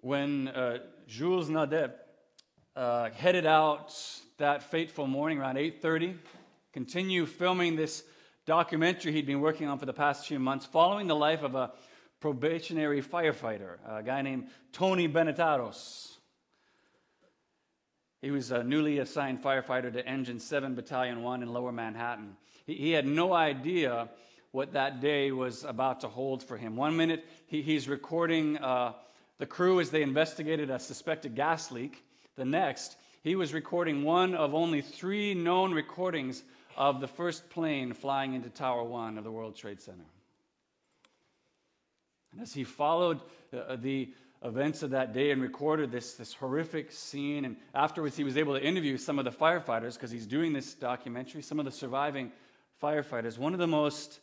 when uh, Jules Naudet uh, headed out that fateful morning around 8.30, continue filming this documentary he'd been working on for the past few months, following the life of a probationary firefighter, a guy named Tony Benetatos. He was a newly assigned firefighter to Engine 7 Battalion 1 in Lower Manhattan. He, he had no idea what that day was about to hold for him. One minute, he, he's recording uh, the crew as they investigated a suspected gas leak. The next, he was recording one of only three known recordings of the first plane flying into Tower 1 of the World Trade Center. And as he followed uh, the events of that day and recorded this, this horrific scene, and afterwards he was able to interview some of the firefighters because he's doing this documentary, some of the surviving firefighters. One of the most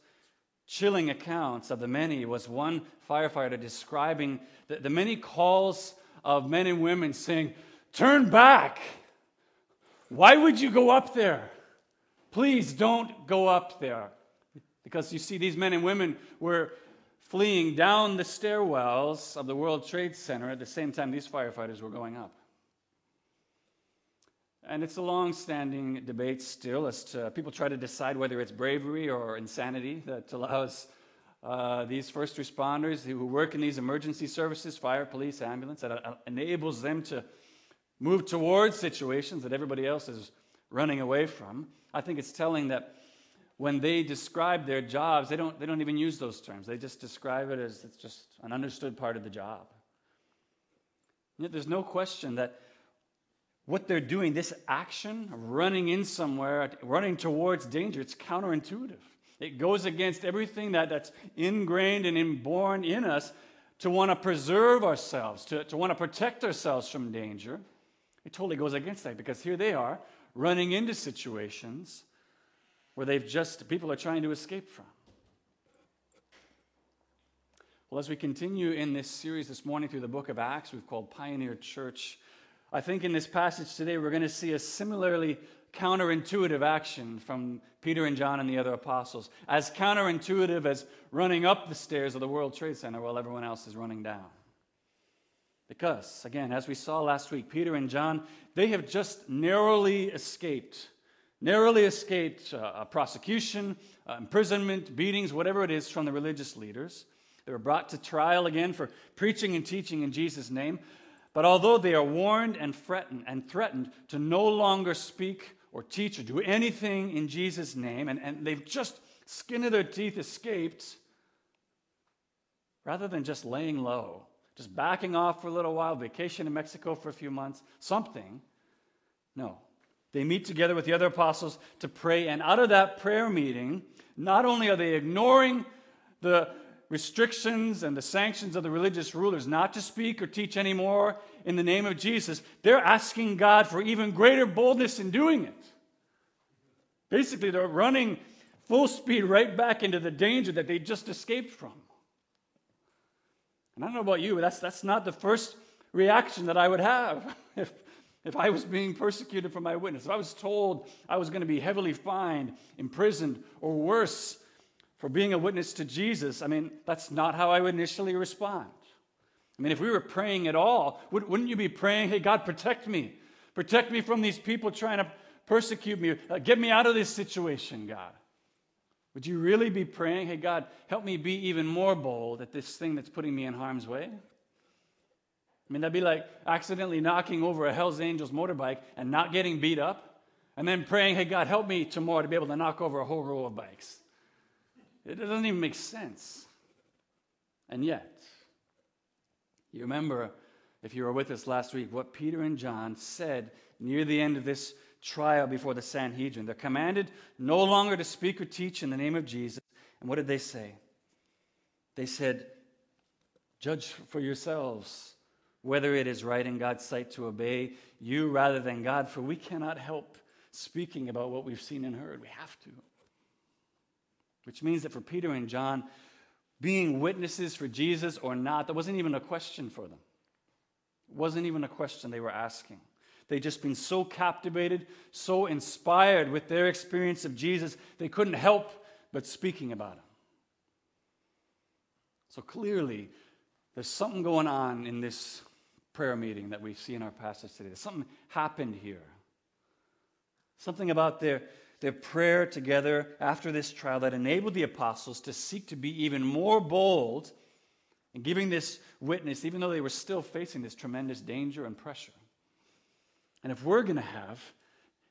chilling accounts of the many was one firefighter describing the, the many calls of men and women saying, Turn back! Why would you go up there? Please don't go up there. Because you see, these men and women were fleeing down the stairwells of the World Trade Center at the same time these firefighters were going up. And it's a long standing debate still as to people try to decide whether it's bravery or insanity that allows uh, these first responders who work in these emergency services fire, police, ambulance that uh, enables them to move towards situations that everybody else is running away from. I think it's telling that when they describe their jobs, they don't, they don't even use those terms. They just describe it as it's just an understood part of the job. Yet there's no question that what they're doing, this action running in somewhere, running towards danger, it's counterintuitive. It goes against everything that, that's ingrained and inborn in us to want to preserve ourselves, to, to want to protect ourselves from danger. It totally goes against that because here they are running into situations where they've just, people are trying to escape from. Well, as we continue in this series this morning through the book of Acts, we've called Pioneer Church. I think in this passage today, we're going to see a similarly counterintuitive action from Peter and John and the other apostles, as counterintuitive as running up the stairs of the World Trade Center while everyone else is running down. Because, again, as we saw last week, Peter and John, they have just narrowly escaped narrowly escaped uh, prosecution, uh, imprisonment, beatings, whatever it is, from the religious leaders. They were brought to trial again for preaching and teaching in Jesus' name. But although they are warned and threatened, and threatened to no longer speak or teach or do anything in Jesus' name, and, and they've just skin of their teeth escaped, rather than just laying low, just backing off for a little while, vacation in Mexico for a few months, something, no. They meet together with the other apostles to pray, and out of that prayer meeting, not only are they ignoring the restrictions and the sanctions of the religious rulers not to speak or teach anymore in the name of Jesus, they're asking God for even greater boldness in doing it. Basically, they're running full speed right back into the danger that they just escaped from. And I don't know about you, but that's, that's not the first reaction that I would have if if I was being persecuted for my witness, if I was told I was going to be heavily fined, imprisoned, or worse for being a witness to Jesus, I mean, that's not how I would initially respond. I mean, if we were praying at all, wouldn't you be praying, hey, God, protect me? Protect me from these people trying to persecute me. Uh, get me out of this situation, God. Would you really be praying, hey, God, help me be even more bold at this thing that's putting me in harm's way? I mean, that'd be like accidentally knocking over a Hells Angels motorbike and not getting beat up, and then praying, hey, God, help me tomorrow to be able to knock over a whole row of bikes. It doesn't even make sense. And yet, you remember, if you were with us last week, what Peter and John said near the end of this trial before the Sanhedrin. They're commanded no longer to speak or teach in the name of Jesus. And what did they say? They said, Judge for yourselves whether it is right in God's sight to obey you rather than God, for we cannot help speaking about what we've seen and heard. We have to. Which means that for Peter and John, being witnesses for Jesus or not, that wasn't even a question for them. It wasn't even a question they were asking. They'd just been so captivated, so inspired with their experience of Jesus, they couldn't help but speaking about him. So clearly, there's something going on in this prayer meeting that we see in our passage today. Something happened here. Something about their, their prayer together after this trial that enabled the apostles to seek to be even more bold in giving this witness, even though they were still facing this tremendous danger and pressure. And if we're going to have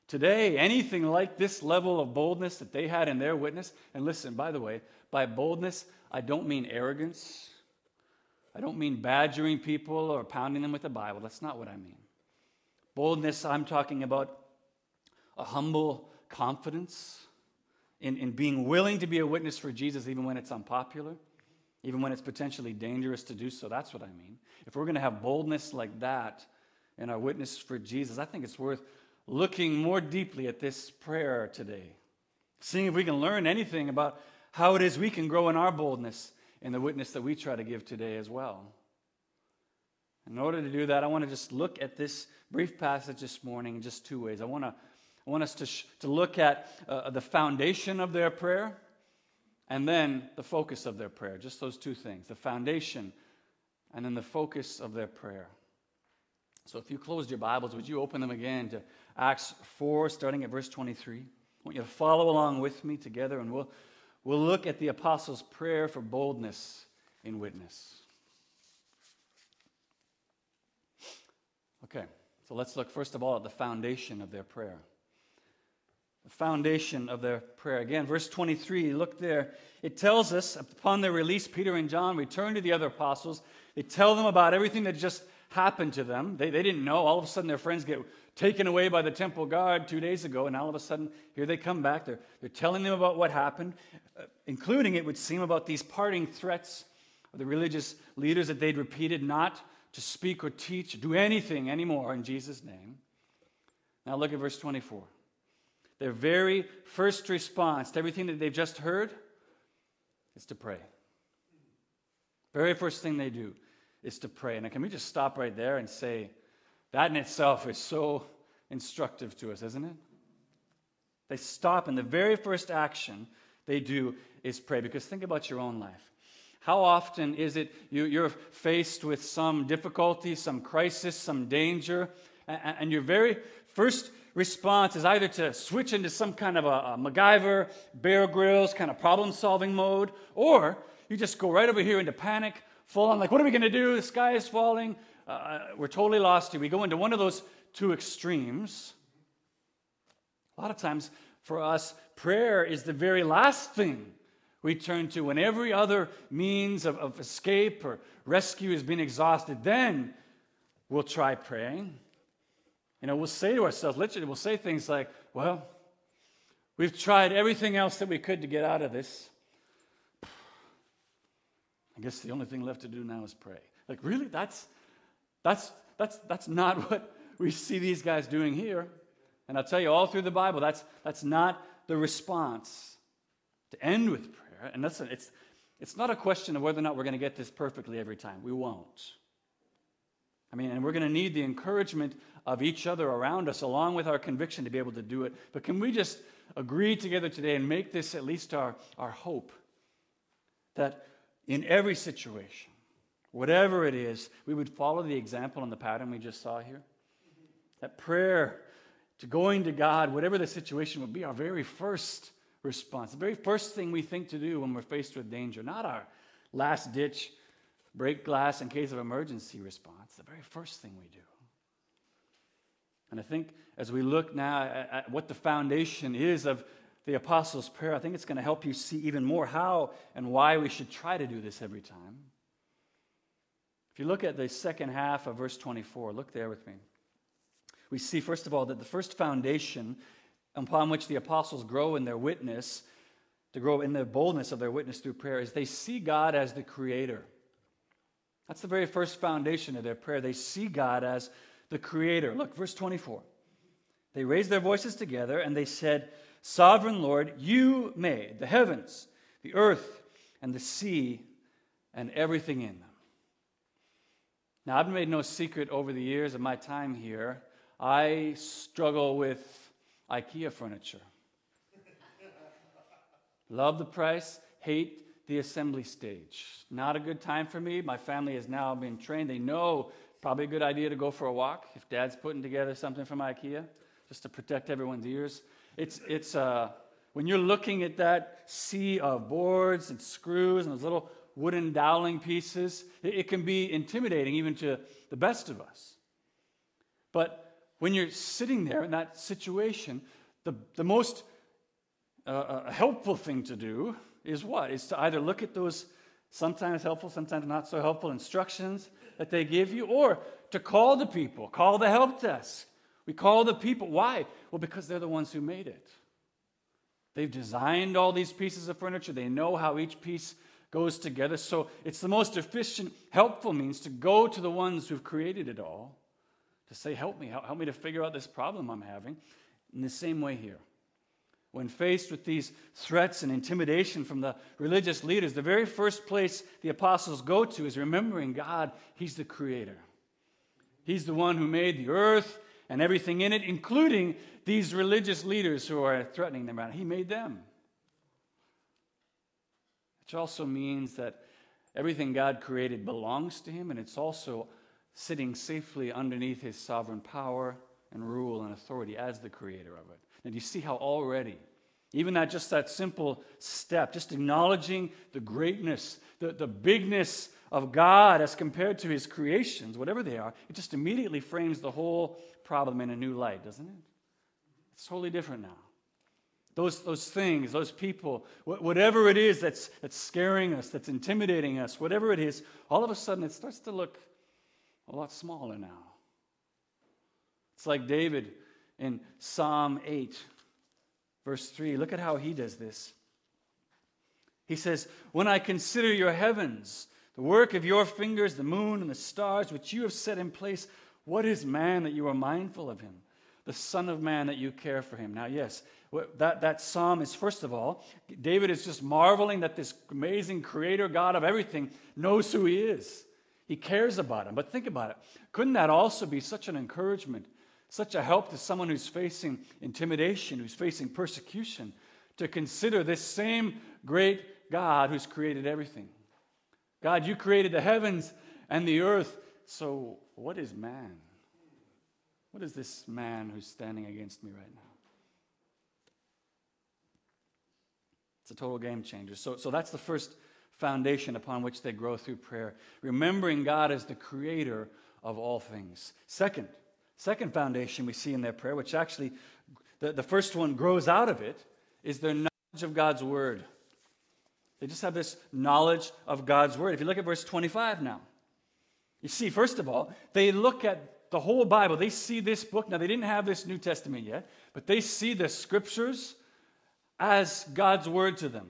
today anything like this level of boldness that they had in their witness, and listen, by the way, by boldness, I don't mean arrogance. I don't mean badgering people or pounding them with the Bible. That's not what I mean. Boldness, I'm talking about a humble confidence in, in being willing to be a witness for Jesus even when it's unpopular, even when it's potentially dangerous to do so. That's what I mean. If we're going to have boldness like that in our witness for Jesus, I think it's worth looking more deeply at this prayer today, seeing if we can learn anything about how it is we can grow in our boldness in the witness that we try to give today as well. In order to do that, I want to just look at this brief passage this morning in just two ways. I want to I want us to, sh- to look at uh, the foundation of their prayer and then the focus of their prayer. Just those two things the foundation and then the focus of their prayer. So if you closed your Bibles, would you open them again to Acts 4, starting at verse 23? I want you to follow along with me together, and we'll, we'll look at the apostles' prayer for boldness in witness. Okay, so let's look first of all at the foundation of their prayer the foundation of their prayer. Again, verse 23, look there. It tells us upon their release, Peter and John return to the other apostles. They tell them about everything that just happened to them. They, they didn't know. All of a sudden, their friends get taken away by the temple guard two days ago, and all of a sudden, here they come back. They're, they're telling them about what happened, uh, including, it would seem, about these parting threats of the religious leaders that they'd repeated not to speak or teach, or do anything anymore in Jesus' name. Now, look at verse 24. Their very first response to everything that they've just heard is to pray. Very first thing they do is to pray. And can we just stop right there and say, that in itself is so instructive to us, isn't it? They stop, and the very first action they do is pray. Because think about your own life. How often is it you, are faced with some difficulty, some crisis, some danger, and, and your very first response is either to switch into some kind of a, a MacGyver, Bear Grylls kind of problem solving mode, or you just go right over here into panic, full on, like, what are we going to do? The sky is falling. Uh, uh, we're totally lost here. We go into one of those two extremes. A lot of times for us, prayer is the very last thing we turn to when every other means of, of escape or rescue has been exhausted. Then we'll try praying. You know, we'll say to ourselves, literally, we'll say things like, well, we've tried everything else that we could to get out of this. I guess the only thing left to do now is pray. Like, really? That's, that's, that's, that's not what we see these guys doing here. And I'll tell you, all through the Bible, that's, that's not the response to end with prayer. And listen, it's, it's not a question of whether or not we're going to get this perfectly every time. We won't. I mean, and we're going to need the encouragement of each other around us, along with our conviction to be able to do it. But can we just agree together today and make this at least our, our hope that in every situation, whatever it is, we would follow the example and the pattern we just saw here? That prayer to going to God, whatever the situation would be, our very first response, the very first thing we think to do when we're faced with danger, not our last ditch break glass in case of emergency response, the very first thing we do. And I think as we look now at, at what the foundation is of the Apostles' Prayer, I think it's going to help you see even more how and why we should try to do this every time. If you look at the second half of verse 24, look there with me. We see, first of all, that the first foundation upon which the apostles grow in their witness, to grow in the boldness of their witness through prayer, is they see God as the creator. That's the very first foundation of their prayer. They see God as the Creator. Look, verse 24. They raised their voices together and they said, Sovereign Lord, you made the heavens, the earth, and the sea, and everything in them. Now, I've made no secret over the years of my time here. I struggle with IKEA furniture. Love the price, hate the assembly stage. Not a good time for me. My family has now been trained. They know probably a good idea to go for a walk if dad's putting together something from IKEA just to protect everyone's ears. It's, it's uh, when you're looking at that sea of boards and screws and those little wooden doweling pieces, it, it can be intimidating even to the best of us. But when you're sitting there in that situation, the, the most uh, uh helpful thing to do is what? Is to either look at those sometimes helpful, sometimes not so helpful instructions that they give you, or to call the people, call the help desk. We call the people. Why? Well, because they're the ones who made it. They've designed all these pieces of furniture, they know how each piece goes together. So it's the most efficient, helpful means to go to the ones who've created it all to say, Help me, help me to figure out this problem I'm having. In the same way here. When faced with these threats and intimidation from the religious leaders, the very first place the apostles go to is remembering God, He's the creator. He's the one who made the earth and everything in it, including these religious leaders who are threatening them. He made them. Which also means that everything God created belongs to Him, and it's also sitting safely underneath His sovereign power and rule and authority as the creator of it. And you see how already, even that just that simple step, just acknowledging the greatness, the, the bigness of God as compared to his creations, whatever they are, it just immediately frames the whole problem in a new light, doesn't it? It's totally different now. Those, those things, those people, whatever it is that's, that's scaring us, that's intimidating us, whatever it is, all of a sudden it starts to look a lot smaller now. It's like David in Psalm 8, verse 3. Look at how he does this. He says, When I consider your heavens, the work of your fingers, the moon and the stars, which you have set in place, what is man that you are mindful of him? The Son of Man that you care for him. Now, yes, that, that psalm is, first of all, David is just marveling that this amazing creator God of everything knows who he is. He cares about him. But think about it. Couldn't that also be such an encouragement, such a help to someone who's facing intimidation, who's facing persecution, to consider this same great God who's created everything? God, you created the heavens and the earth. So, what is man? What is this man who's standing against me right now? It's a total game changer. So, so that's the first foundation upon which they grow through prayer. Remembering God as the creator of all things. Second, second foundation we see in their prayer, which actually the, the first one grows out of it, is their knowledge of God's word. They just have this knowledge of God's word. If you look at verse 25 now, you see, first of all, they look at the whole Bible. They see this book. Now, they didn't have this New Testament yet, but they see the scriptures as God's word to them.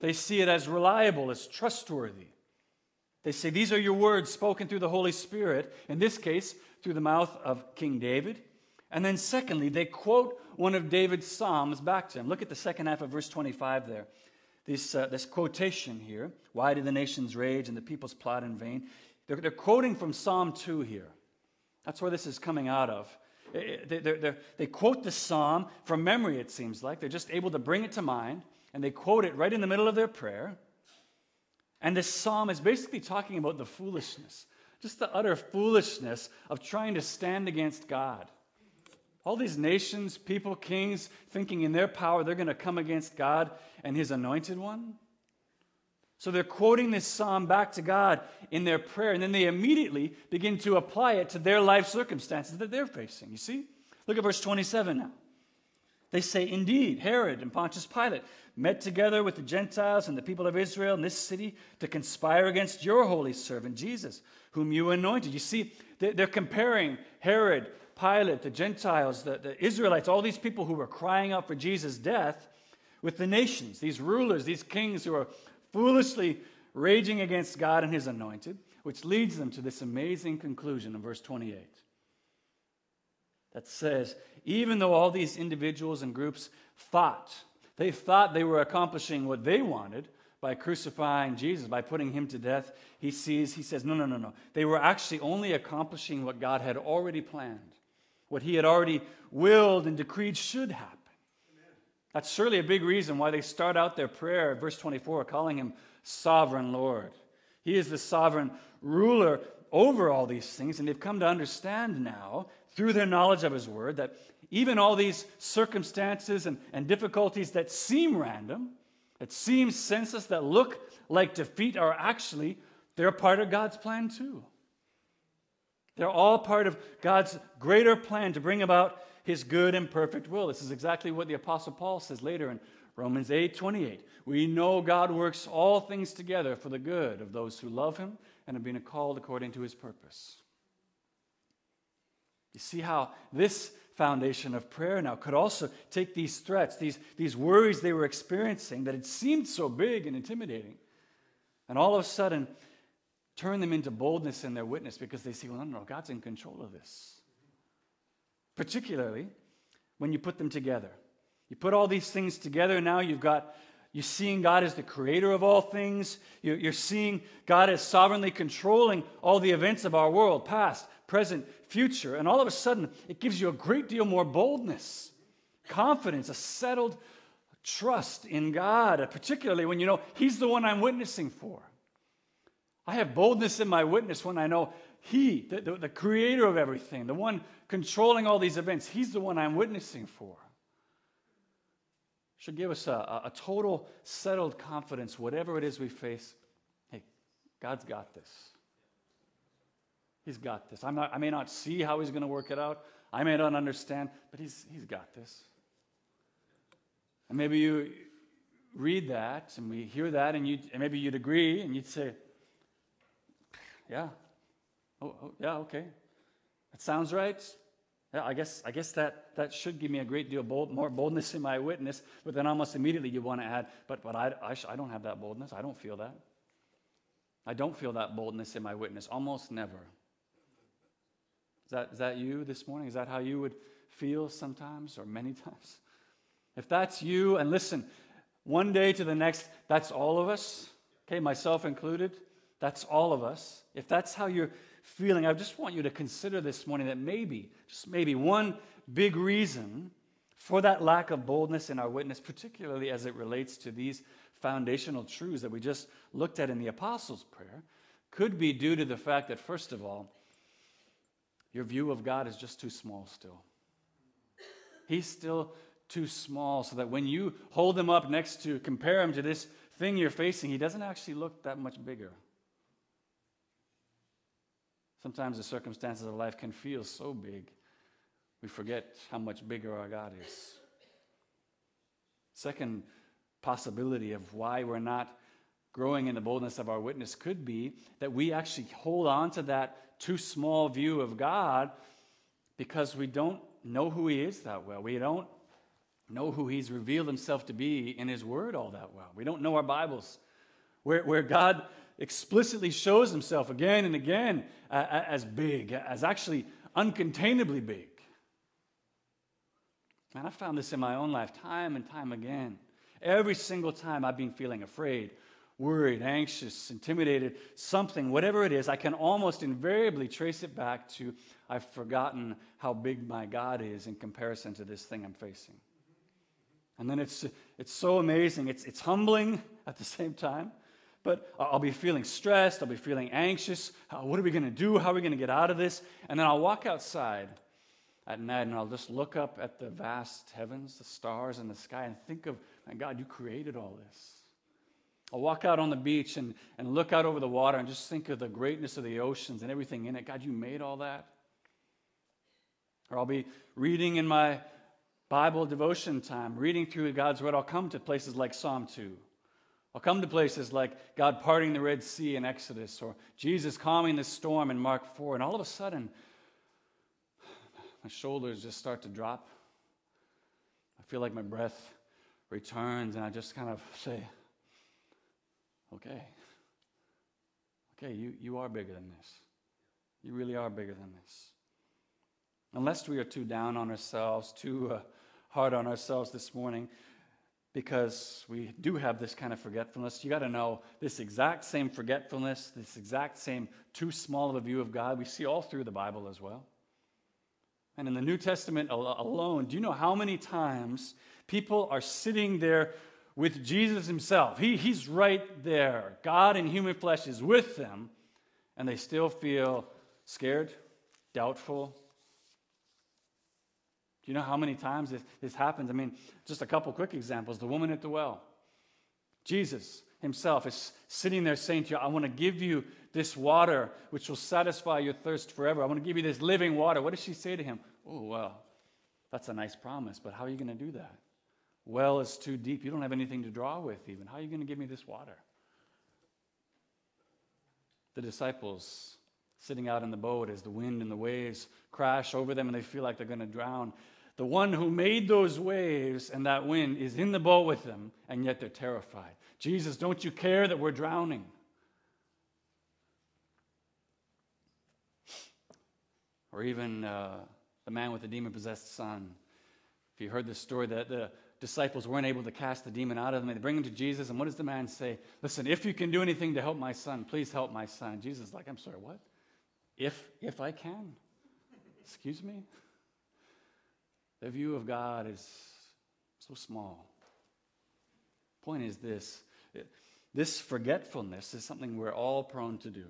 They see it as reliable, as trustworthy. They say, These are your words spoken through the Holy Spirit, in this case, through the mouth of King David. And then, secondly, they quote one of David's Psalms back to him. Look at the second half of verse 25 there this, uh, this quotation here Why do the nations rage and the peoples plot in vain? They're, they're quoting from Psalm 2 here. That's where this is coming out of. They, they they quote the psalm from memory, it seems like. They're just able to bring it to mind, and they quote it right in the middle of their prayer. And this psalm is basically talking about the foolishness, just the utter foolishness of trying to stand against God. All these nations, people, kings, thinking in their power they're going to come against God and his anointed one. So they're quoting this psalm back to God in their prayer, and then they immediately begin to apply it to their life circumstances that they're facing. You see? Look at verse 27 now. They say, Indeed, Herod and Pontius Pilate met together with the Gentiles and the people of Israel in this city to conspire against your holy servant Jesus, whom you anointed. You see, they're comparing Herod Pilate, the Gentiles, the, the Israelites, all these people who were crying out for Jesus' death with the nations, these rulers, these kings who are foolishly raging against God and his anointed, which leads them to this amazing conclusion in verse 28 that says, even though all these individuals and groups thought, they thought they were accomplishing what they wanted by crucifying Jesus, by putting him to death, he sees, he says, no, no, no, no. They were actually only accomplishing what God had already planned what he had already willed and decreed should happen. That's surely a big reason why they start out their prayer, verse 24, calling him sovereign Lord. He is the sovereign ruler over all these things, and they've come to understand now through their knowledge of His Word that even all these circumstances and, and difficulties that seem random, that seem senseless, that look like defeat, are actually, they're part of God's plan too. They're all part of God's greater plan to bring about his good and perfect will. This is exactly what the apostle Paul says later in Romans 8, 28. We know God works all things together for the good of those who love him and have been called according to his purpose. You see how this foundation of prayer now could also take these threats, these, these worries they were experiencing that had seemed so big and intimidating, and all of a sudden turn them into boldness in their witness because they see, well, no, no, God's in control of this. Particularly when you put them together. You put all these things together, now you've got you're seeing God as the creator of all things. You're seeing God as sovereignly controlling all the events of our world, past, present, future. And all of a sudden, it gives you a great deal more boldness, confidence, a settled trust in God, particularly when you know He's the one I'm witnessing for. I have boldness in my witness when I know He, the, the, the, creator of everything, the one controlling all these events, He's the one I'm witnessing for. Should give us a, a total settled confidence, whatever it is we face. Hey, God's got this. He's got this. I'm not, I may not see how He's going to work it out, I may not understand, but He's, he's got this. And maybe you read that and we hear that, and, you, and maybe you'd agree and you'd say, yeah. Oh, oh, yeah, okay. That sounds right. Yeah, I guess, I guess that, that should give me a great deal bold, more boldness in my witness, but then almost immediately you want to add, but, but I, I, I don't have that boldness. I don't feel that. I don't feel that boldness in my witness, almost never. Is that, is that you this morning? Is that how you would feel sometimes or many times? If that's you, and listen, one day to the next, that's all of us, okay, myself included. That's all of us. If that's how you're feeling, I just want you to consider this morning that maybe, just maybe, one big reason for that lack of boldness in our witness, particularly as it relates to these foundational truths that we just looked at in the Apostles' Prayer, could be due to the fact that, first of all, your view of God is just too small still. He's still too small, so that when you hold him up next to, compare him to this thing you're facing, he doesn't actually look that much bigger. Sometimes the circumstances of life can feel so big, we forget how much bigger our God is. Second possibility of why we're not growing in the boldness of our witness could be that we actually hold on to that too small view of God because we don't know who He is that well. We don't know who He's revealed Himself to be in His Word all that well. We don't know our Bibles. Where, where God explicitly shows himself again and again uh, uh, as big, as actually uncontainably big. And I found this in my own life time and time again. Every single time I've been feeling afraid, worried, anxious, intimidated, something, whatever it is, I can almost invariably trace it back to I've forgotten how big my God is in comparison to this thing I'm facing. And then it's, it's so amazing. It's, it's humbling at the same time. But I'll be feeling stressed. I'll be feeling anxious. Uh, what are we going to do? How are we going to get out of this? And then I'll walk outside at night and I'll just look up at the vast heavens, the stars, and the sky and think of, my God, you created all this. I'll walk out on the beach and, and look out over the water and just think of the greatness of the oceans and everything in it. God, you made all that. Or I'll be reading in my Bible devotion time, reading through God's Word. I'll come to places like Psalm 2 I'll come to places like God parting the Red Sea in Exodus or Jesus calming the storm in Mark 4, and all of a sudden, my shoulders just start to drop. I feel like my breath returns, and I just kind of say, Okay, okay, you, you are bigger than this. You really are bigger than this. Unless we are too down on ourselves, too uh, hard on ourselves this morning, because we do have this kind of forgetfulness. You got to know this exact same forgetfulness, this exact same too small of a view of God, we see all through the Bible as well. And in the New Testament alone, do you know how many times people are sitting there with Jesus himself. He, he's right there. God in human flesh is with them, and they still feel scared, doubtful. Do you know how many times this, this happens? I mean, just a couple quick examples. The woman at the well. Jesus himself is sitting there saying to you, I want to give you this water which will satisfy your thirst forever. I want to give you this living water. What does she say to him? Oh, well, that's a nice promise, but how are you going to do that? Well is too deep. You don't have anything to draw with, even. How are you going to give me this water? The disciples sitting out in the boat as the wind and the waves crash over them and they feel like they're going to drown. The one who made those waves and that wind is in the boat with them, and yet they're terrified. Jesus, don't you care that we're drowning? Or even uh, the man with the demon possessed son. If you heard this story, that the disciples weren't able to cast the demon out of them, they bring him to Jesus, and what does the man say? Listen, if you can do anything to help my son, please help my son. Jesus is like, I'm sorry, what? If if I can. Excuse me? Their view of God is so small. Point is this this forgetfulness is something we're all prone to do.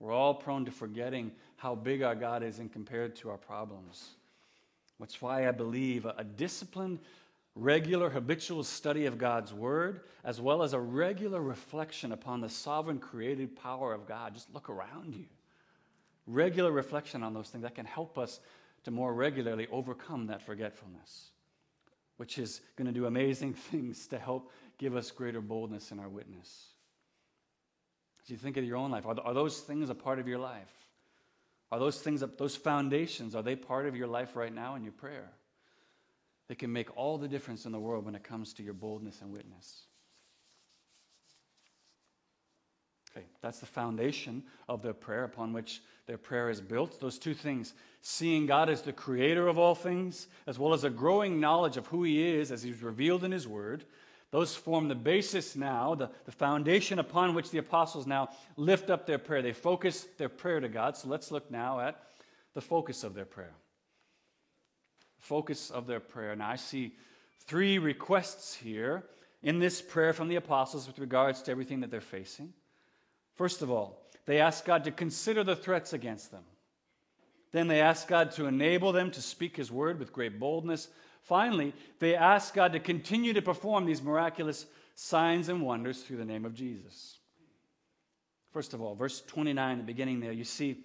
We're all prone to forgetting how big our God is in compared to our problems. That's why I believe a, disciplined, regular, habitual study of God's Word, as well as a regular reflection upon the sovereign creative power of God. Just look around you. Regular reflection on those things that can help us to more regularly overcome that forgetfulness, which is going to do amazing things to help give us greater boldness in our witness. As you think of your own life, are, are those things a part of your life? Are those things, those foundations, are they part of your life right now in your prayer? They can make all the difference in the world when it comes to your boldness and witness. Okay, that's the foundation of their prayer upon which their prayer is built. Those two things seeing God as the creator of all things, as well as a growing knowledge of who He is as He's revealed in His Word. Those form the basis now, the, the foundation upon which the apostles now lift up their prayer. They focus their prayer to God. So let's look now at the focus of their prayer. Focus of their prayer. Now I see three requests here in this prayer from the apostles with regards to everything that they're facing. First of all, they ask God to consider the threats against them. Then they ask God to enable them to speak His word with great boldness. Finally, they ask God to continue to perform these miraculous signs and wonders through the name of Jesus. First of all, verse 29, the beginning there, you see,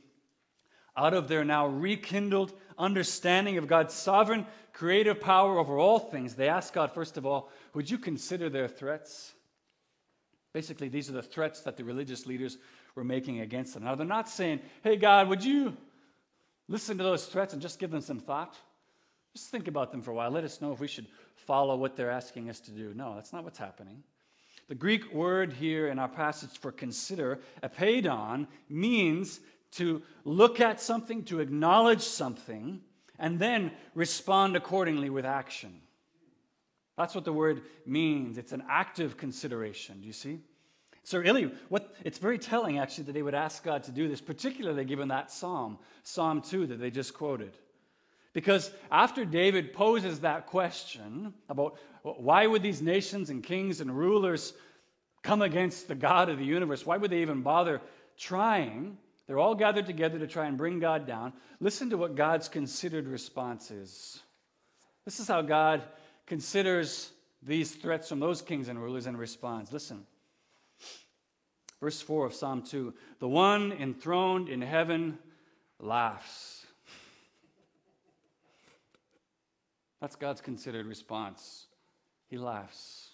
out of their now rekindled understanding of God's sovereign creative power over all things, they ask God, first of all, would you consider their threats? Basically, these are the threats that the religious leaders were making against them. Now, they're not saying, hey, God, would you listen to those threats and just give them some thought? Just think about them for a while. Let us know if we should follow what they're asking us to do. No, that's not what's happening. The Greek word here in our passage for consider, epeidon, means to look at something, to acknowledge something, and then respond accordingly with action. That's what the word means. It's an active consideration. Do you see? So really, what it's very telling actually that they would ask God to do this, particularly given that psalm, Psalm 2 that they just quoted. Because after David poses that question about why would these nations and kings and rulers come against the God of the universe, why would they even bother trying? They're all gathered together to try and bring God down. Listen to what God's considered response is. This is how God considers these threats from those kings and rulers and responds. Listen. Verse 4 of Psalm 2 The one enthroned in heaven laughs. That's God's considered response. He laughs.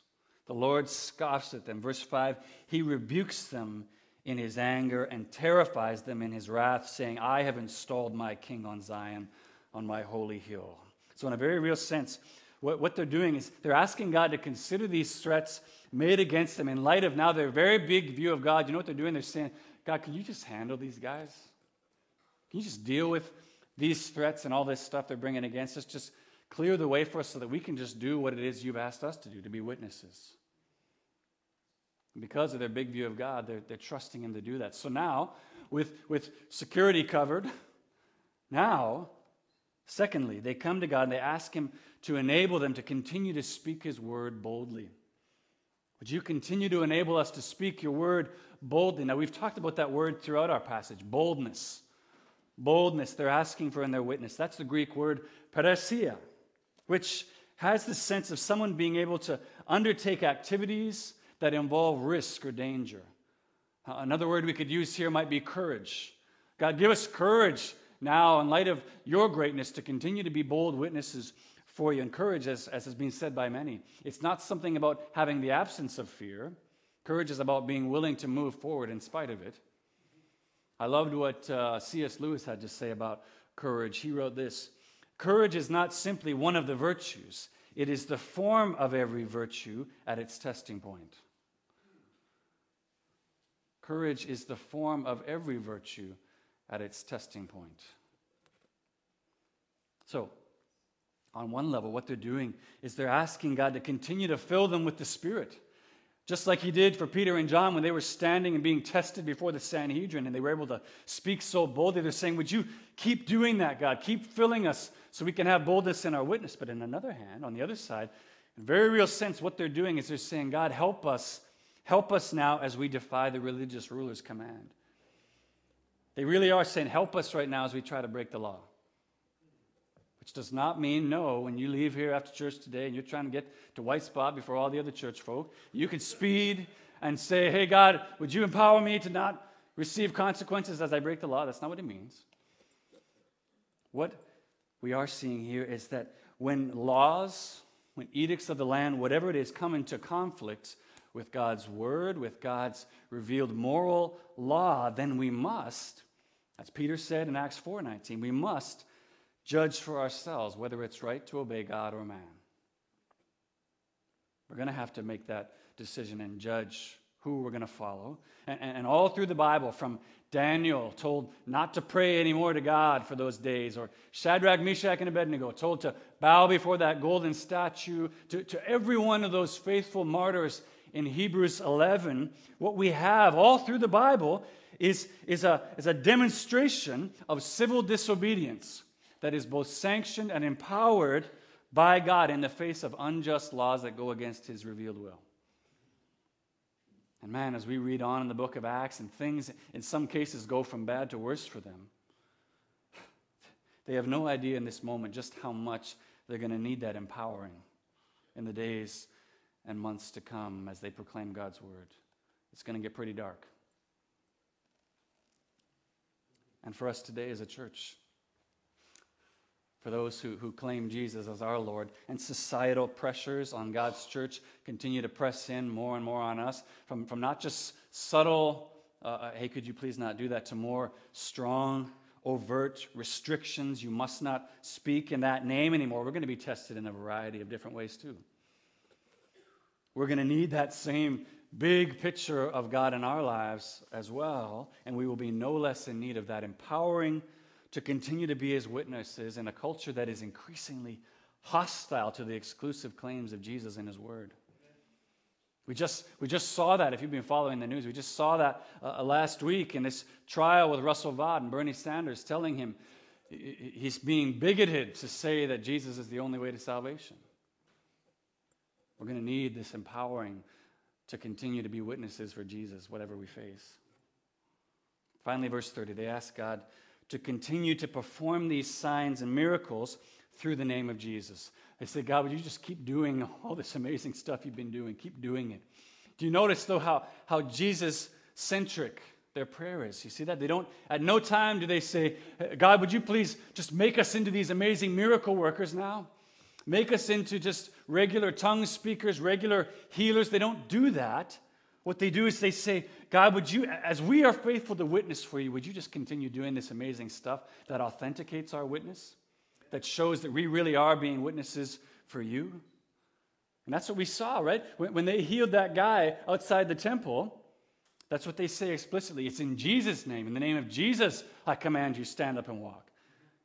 The Lord scoffs at them. Verse 5 He rebukes them in his anger and terrifies them in his wrath, saying, I have installed my king on Zion, on my holy hill. So, in a very real sense, what, what they're doing is they're asking God to consider these threats made against them in light of now their very big view of God. You know what they're doing? They're saying, God, can you just handle these guys? Can you just deal with these threats and all this stuff they're bringing against us? Just clear the way for us so that we can just do what it is you've asked us to do, to be witnesses. And because of their big view of God, they're, they're trusting Him to do that. So now, with, with security covered, now, secondly, they come to God and they ask Him to enable them to continue to speak His word boldly. Would you continue to enable us to speak your word boldly? Now, we've talked about that word throughout our passage boldness. Boldness, they're asking for in their witness. That's the Greek word parrhesia, which has the sense of someone being able to undertake activities that involve risk or danger. Uh, another word we could use here might be courage. God, give us courage now, in light of your greatness, to continue to be bold witnesses for you and courage, as, as has been said by many. It's not something about having the absence of fear. Courage is about being willing to move forward in spite of it. I loved what uh, C.S. Lewis had to say about courage. He wrote this Courage is not simply one of the virtues, it is the form of every virtue at its testing point. Courage is the form of every virtue at its testing point. So, on one level, what they're doing is they're asking God to continue to fill them with the Spirit. Just like he did for Peter and John when they were standing and being tested before the Sanhedrin and they were able to speak so boldly. They're saying, Would you keep doing that, God? Keep filling us so we can have boldness in our witness. But in another hand, on the other side, in very real sense, what they're doing is they're saying, God, help us. Help us now as we defy the religious ruler's command. They really are saying, Help us right now as we try to break the law which does not mean no when you leave here after church today and you're trying to get to White Spot before all the other church folk. You can speed and say, Hey, God, would you empower me to not receive consequences as I break the law? That's not what it means. What we are seeing here is that when laws, when edicts of the land, whatever it is, come into conflict with God's word, with God's revealed moral law, then we must, as Peter said in Acts 4:19, we must judge for ourselves whether it's right to obey God or man. We're going to have to make that decision and judge who we're going to follow. And, and, and, all through the Bible, from Daniel, told not to pray anymore to God for those days, or Shadrach, Meshach, and Abednego, told to bow before that golden statue, to, to every one of those faithful martyrs in Hebrews 11, what we have all through the Bible is, is, a, is a demonstration of civil disobedience that is both sanctioned and empowered by God in the face of unjust laws that go against his revealed will. And man, as we read on in the book of Acts, and things in some cases go from bad to worse for them, they have no idea in this moment just how much they're going to need that empowering in the days and months to come as they proclaim God's word. It's going to get pretty dark. And for us today as a church, for those who, who claim Jesus as our Lord. And societal pressures on God's church continue to press in more and more on us from, from not just subtle, uh, uh, hey, could you please not do that, to more strong, overt restrictions. You must not speak in that name anymore. We're going to be tested in a variety of different ways, too. We're going to need that same big picture of God in our lives as well, and we will be no less in need of that empowering to continue to be his witnesses in a culture that is increasingly hostile to the exclusive claims of Jesus and his word. We just, we just saw that, if you've been following the news, we just saw that uh, last week in this trial with Russell Vought and Bernie Sanders telling him he's being bigoted to say that Jesus is the only way to salvation. We're going to need this empowering to continue to be witnesses for Jesus, whatever we face. Finally, verse 30, they ask God to continue to perform these signs and miracles through the name of Jesus. They say, God, would you just keep doing all this amazing stuff you've been doing? Keep doing it. Do you notice, though, how, how Jesus centric their prayer is? You see that? They don't, at no time do they say, God, would you please just make us into these amazing miracle workers now? Make us into just regular tongue speakers, regular healers. They don't do that. What they do is they say, God, would you, as we are faithful to witness for you, would you just continue doing this amazing stuff that authenticates our witness, that shows that we really are being witnesses for you? And that's what we saw, right? When, they healed that guy outside the temple, that's what they say explicitly. It's in Jesus' name. In the name of Jesus, I command you, stand up and walk.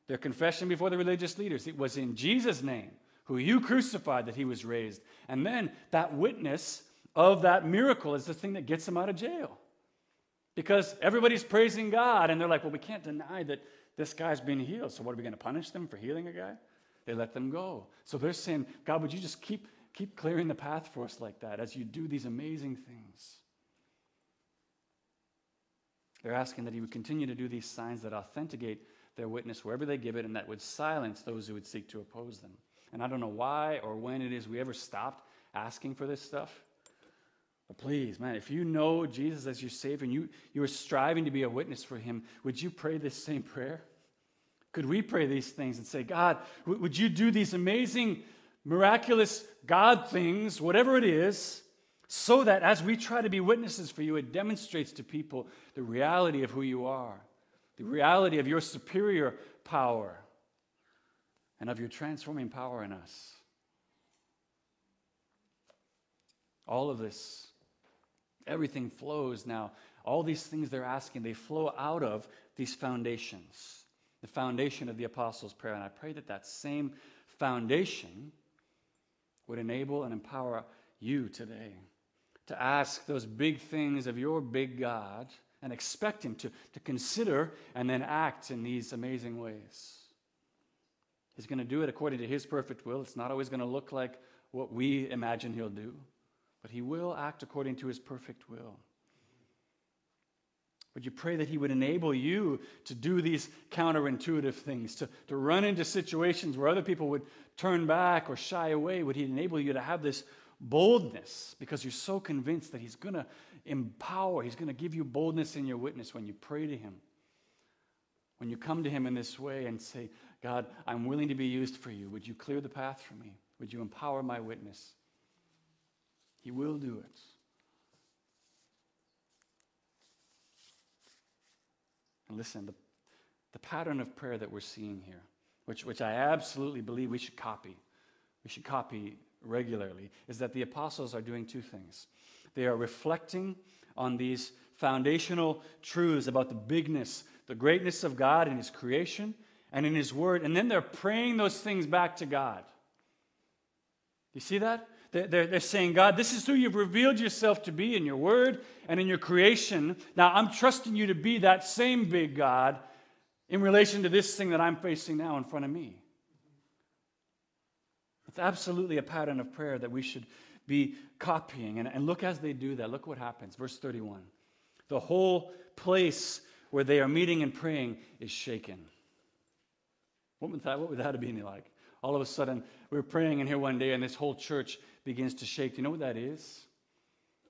Their confession before the religious leaders, it was in Jesus' name, who you crucified, that he was raised. And then that witness of that miracle is the thing that gets him out of jail. Because everybody's praising God, and they're like, well, we can't deny that this guy's been healed. So, what are we going to punish them for healing a guy? They let them go. So they're saying, God, would you just keep keep clearing the path for us like that as you do these amazing things. They're asking that He would continue to do these signs that authenticate their witness wherever they give it and that would silence those who would seek to oppose them. And I don't know why or when it is we ever stopped asking for this stuff. But please, man, if you know Jesus as your Savior and you, you are striving to be a witness for Him, would you pray this same prayer? Could we pray these things and say, God, would you do these amazing, miraculous God things, whatever it is, so that as we try to be witnesses for you, it demonstrates to people the reality of who you are, the reality of your superior power, and of your transforming power in us. All of this, everything flows now. All these things they're asking, they flow out of these foundations, the foundation of the Apostles' Prayer. And I pray that that same foundation would enable and empower you today to ask those big things of your big God and expect Him to, to consider and then act in these amazing ways. He's going to do it according to His perfect will. It's not always going to look like what we imagine He'll do, but He will act according to His perfect will. Would you pray that He would enable you to do these counterintuitive things, to, to run into situations where other people would turn back or shy away? Would He enable you to have this boldness because you're so convinced that He's going to empower, He's going to give you boldness in your witness when you pray to Him? When you come to Him in this way and say, God, I'm willing to be used for you. Would you clear the path for me? Would you empower my witness? He will do it. And listen, the, the pattern of prayer that we're seeing here, which, which I absolutely believe we should copy, we should copy regularly, is that the apostles are doing two things. They are reflecting on these foundational truths about the bigness, the greatness of God in His creation and in His Word, and then they're praying those things back to God. You see that? They're, they're saying, God, this is who you've revealed yourself to be in your word and in your creation. Now I'm trusting you to be that same big God in relation to this thing that I'm facing now in front of me. It's absolutely a pattern of prayer that we should be copying. And, and look as they do that, look what happens. Verse 31. The whole place where they are meeting and praying is shaken. What would that, what would that have been like? All of a sudden, we were praying in here one day, and this whole church begins to shake. Do you know what that is?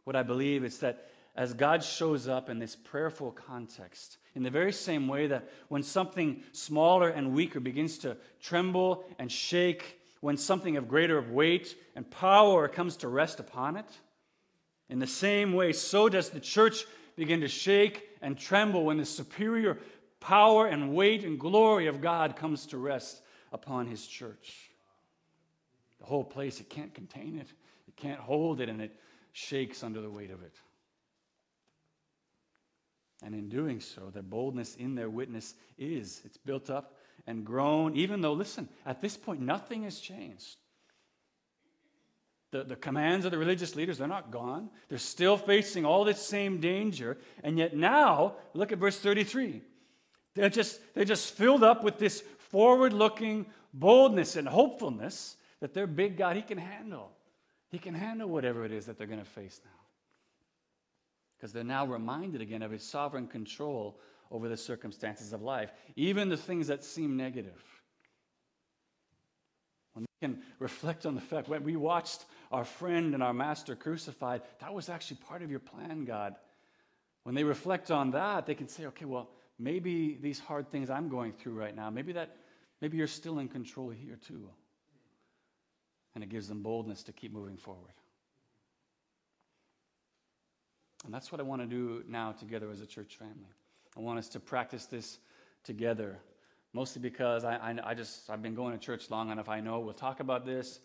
What I believe is that as God shows up in this prayerful context, in the very same way that when something smaller and weaker begins to tremble and shake, when something of greater weight and power comes to rest upon it, in the same way, so does the church begin to shake and tremble when the superior power and weight and glory of God comes to rest upon his church. The whole place, it can't contain it, it can't hold it, and it shakes under the weight of it. And in doing so, their boldness in their witness is. It's built up and grown, even though, listen, at this point, nothing has changed. The, the commands of the religious leaders, they're not gone. They're still facing all this same danger. And yet now, look at verse 33. They're just, they're just filled up with this forward looking boldness and hopefulness that their big God, He can handle. He can handle whatever it is that they're going to face now. Because they're now reminded again of His sovereign control over the circumstances of life, even the things that seem negative. When we can reflect on the fact when we watched our friend and our master crucified, that was actually part of your plan, God. When they reflect on that, they can say, okay, well, maybe these hard things I'm going through right now, maybe that maybe you're still in control here too and it gives them boldness to keep moving forward. And that's what I want to do now together as a church family. I want us to practice this together, mostly because I, I, I just, I've been going to church long enough. I know we'll talk about this,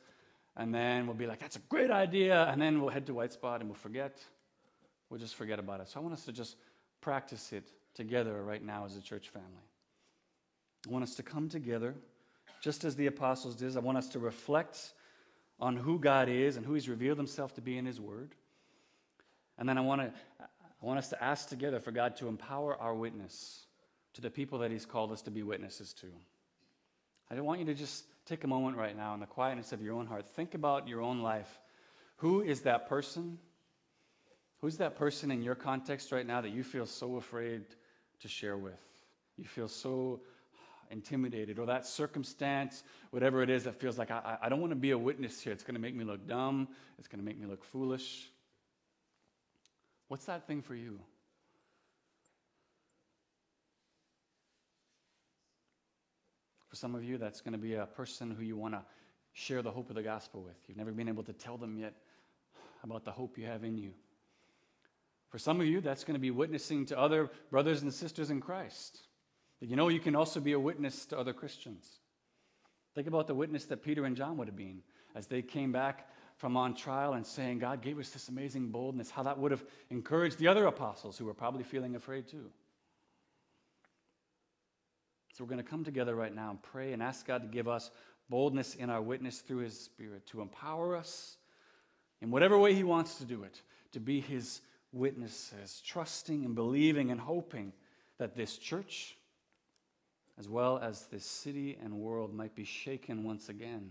and then we'll be like, that's a great idea, and then we'll head to White Spot and we'll forget. We'll just forget about it. So I want us to just practice it together right now as a church family. I want us to come together, just as the apostles did. I want us to reflect on who God is and who He's revealed Himself to be in His Word. And then I want, to, I want us to ask together for God to empower our witness to the people that He's called us to be witnesses to. I want you to just take a moment right now in the quietness of your own heart. Think about your own life. Who is that person? Who's that person in your context right now that you feel so afraid to share with? You feel so intimidated, or that circumstance, whatever it is that feels like I, I don't want to be a witness here. It's going to make me look dumb, it's going to make me look foolish. What's that thing for you? For some of you, that's going to be a person who you want to share the hope of the gospel with. You've never been able to tell them yet about the hope you have in you. For some of you, that's going to be witnessing to other brothers and sisters in Christ. But you know, you can also be a witness to other Christians. Think about the witness that Peter and John would have been as they came back from on trial and saying, God gave us this amazing boldness, how that would have encouraged the other apostles who were probably feeling afraid too. So we're going to come together right now and pray and ask God to give us boldness in our witness through His Spirit, to empower us in whatever way He wants to do it, to be His witnesses, trusting and believing and hoping that this church, as well as this city and world, might be shaken once again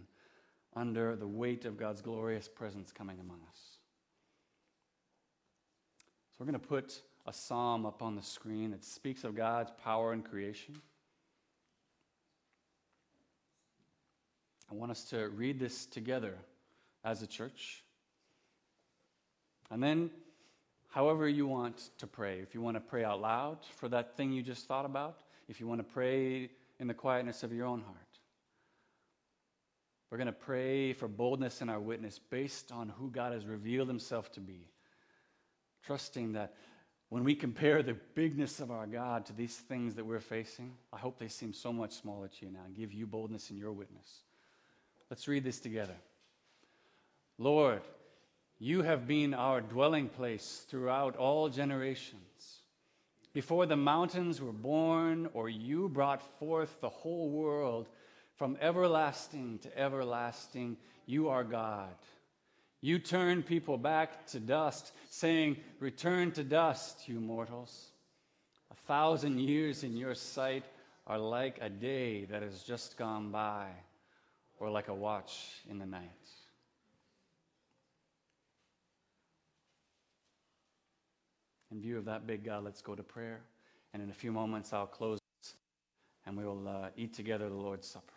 under the weight of God's glorious presence coming among us. So we're going to put a psalm up on the screen that speaks of God's power in creation. I want us to read this together as a church. And then, however you want to pray, if you want to pray out loud for that thing you just thought about, if you want to pray in the quietness of your own heart, we're going to pray for boldness in our witness based on who God has revealed himself to be. Trusting that when we compare the bigness of our God to these things that we're facing, I hope they seem so much smaller to you now and give you boldness in your witness. Let's read this together. Lord, you have been our dwelling place throughout all generations. Before the mountains were born, or you brought forth the whole world, from everlasting to everlasting, you are God. You turn people back to dust, saying, Return to dust, you mortals. A thousand years in your sight are like a day that has just gone by or like a watch in the night. In view of that big God, let's go to prayer. And in a few moments, I'll close and we will uh, eat together the Lord's Supper.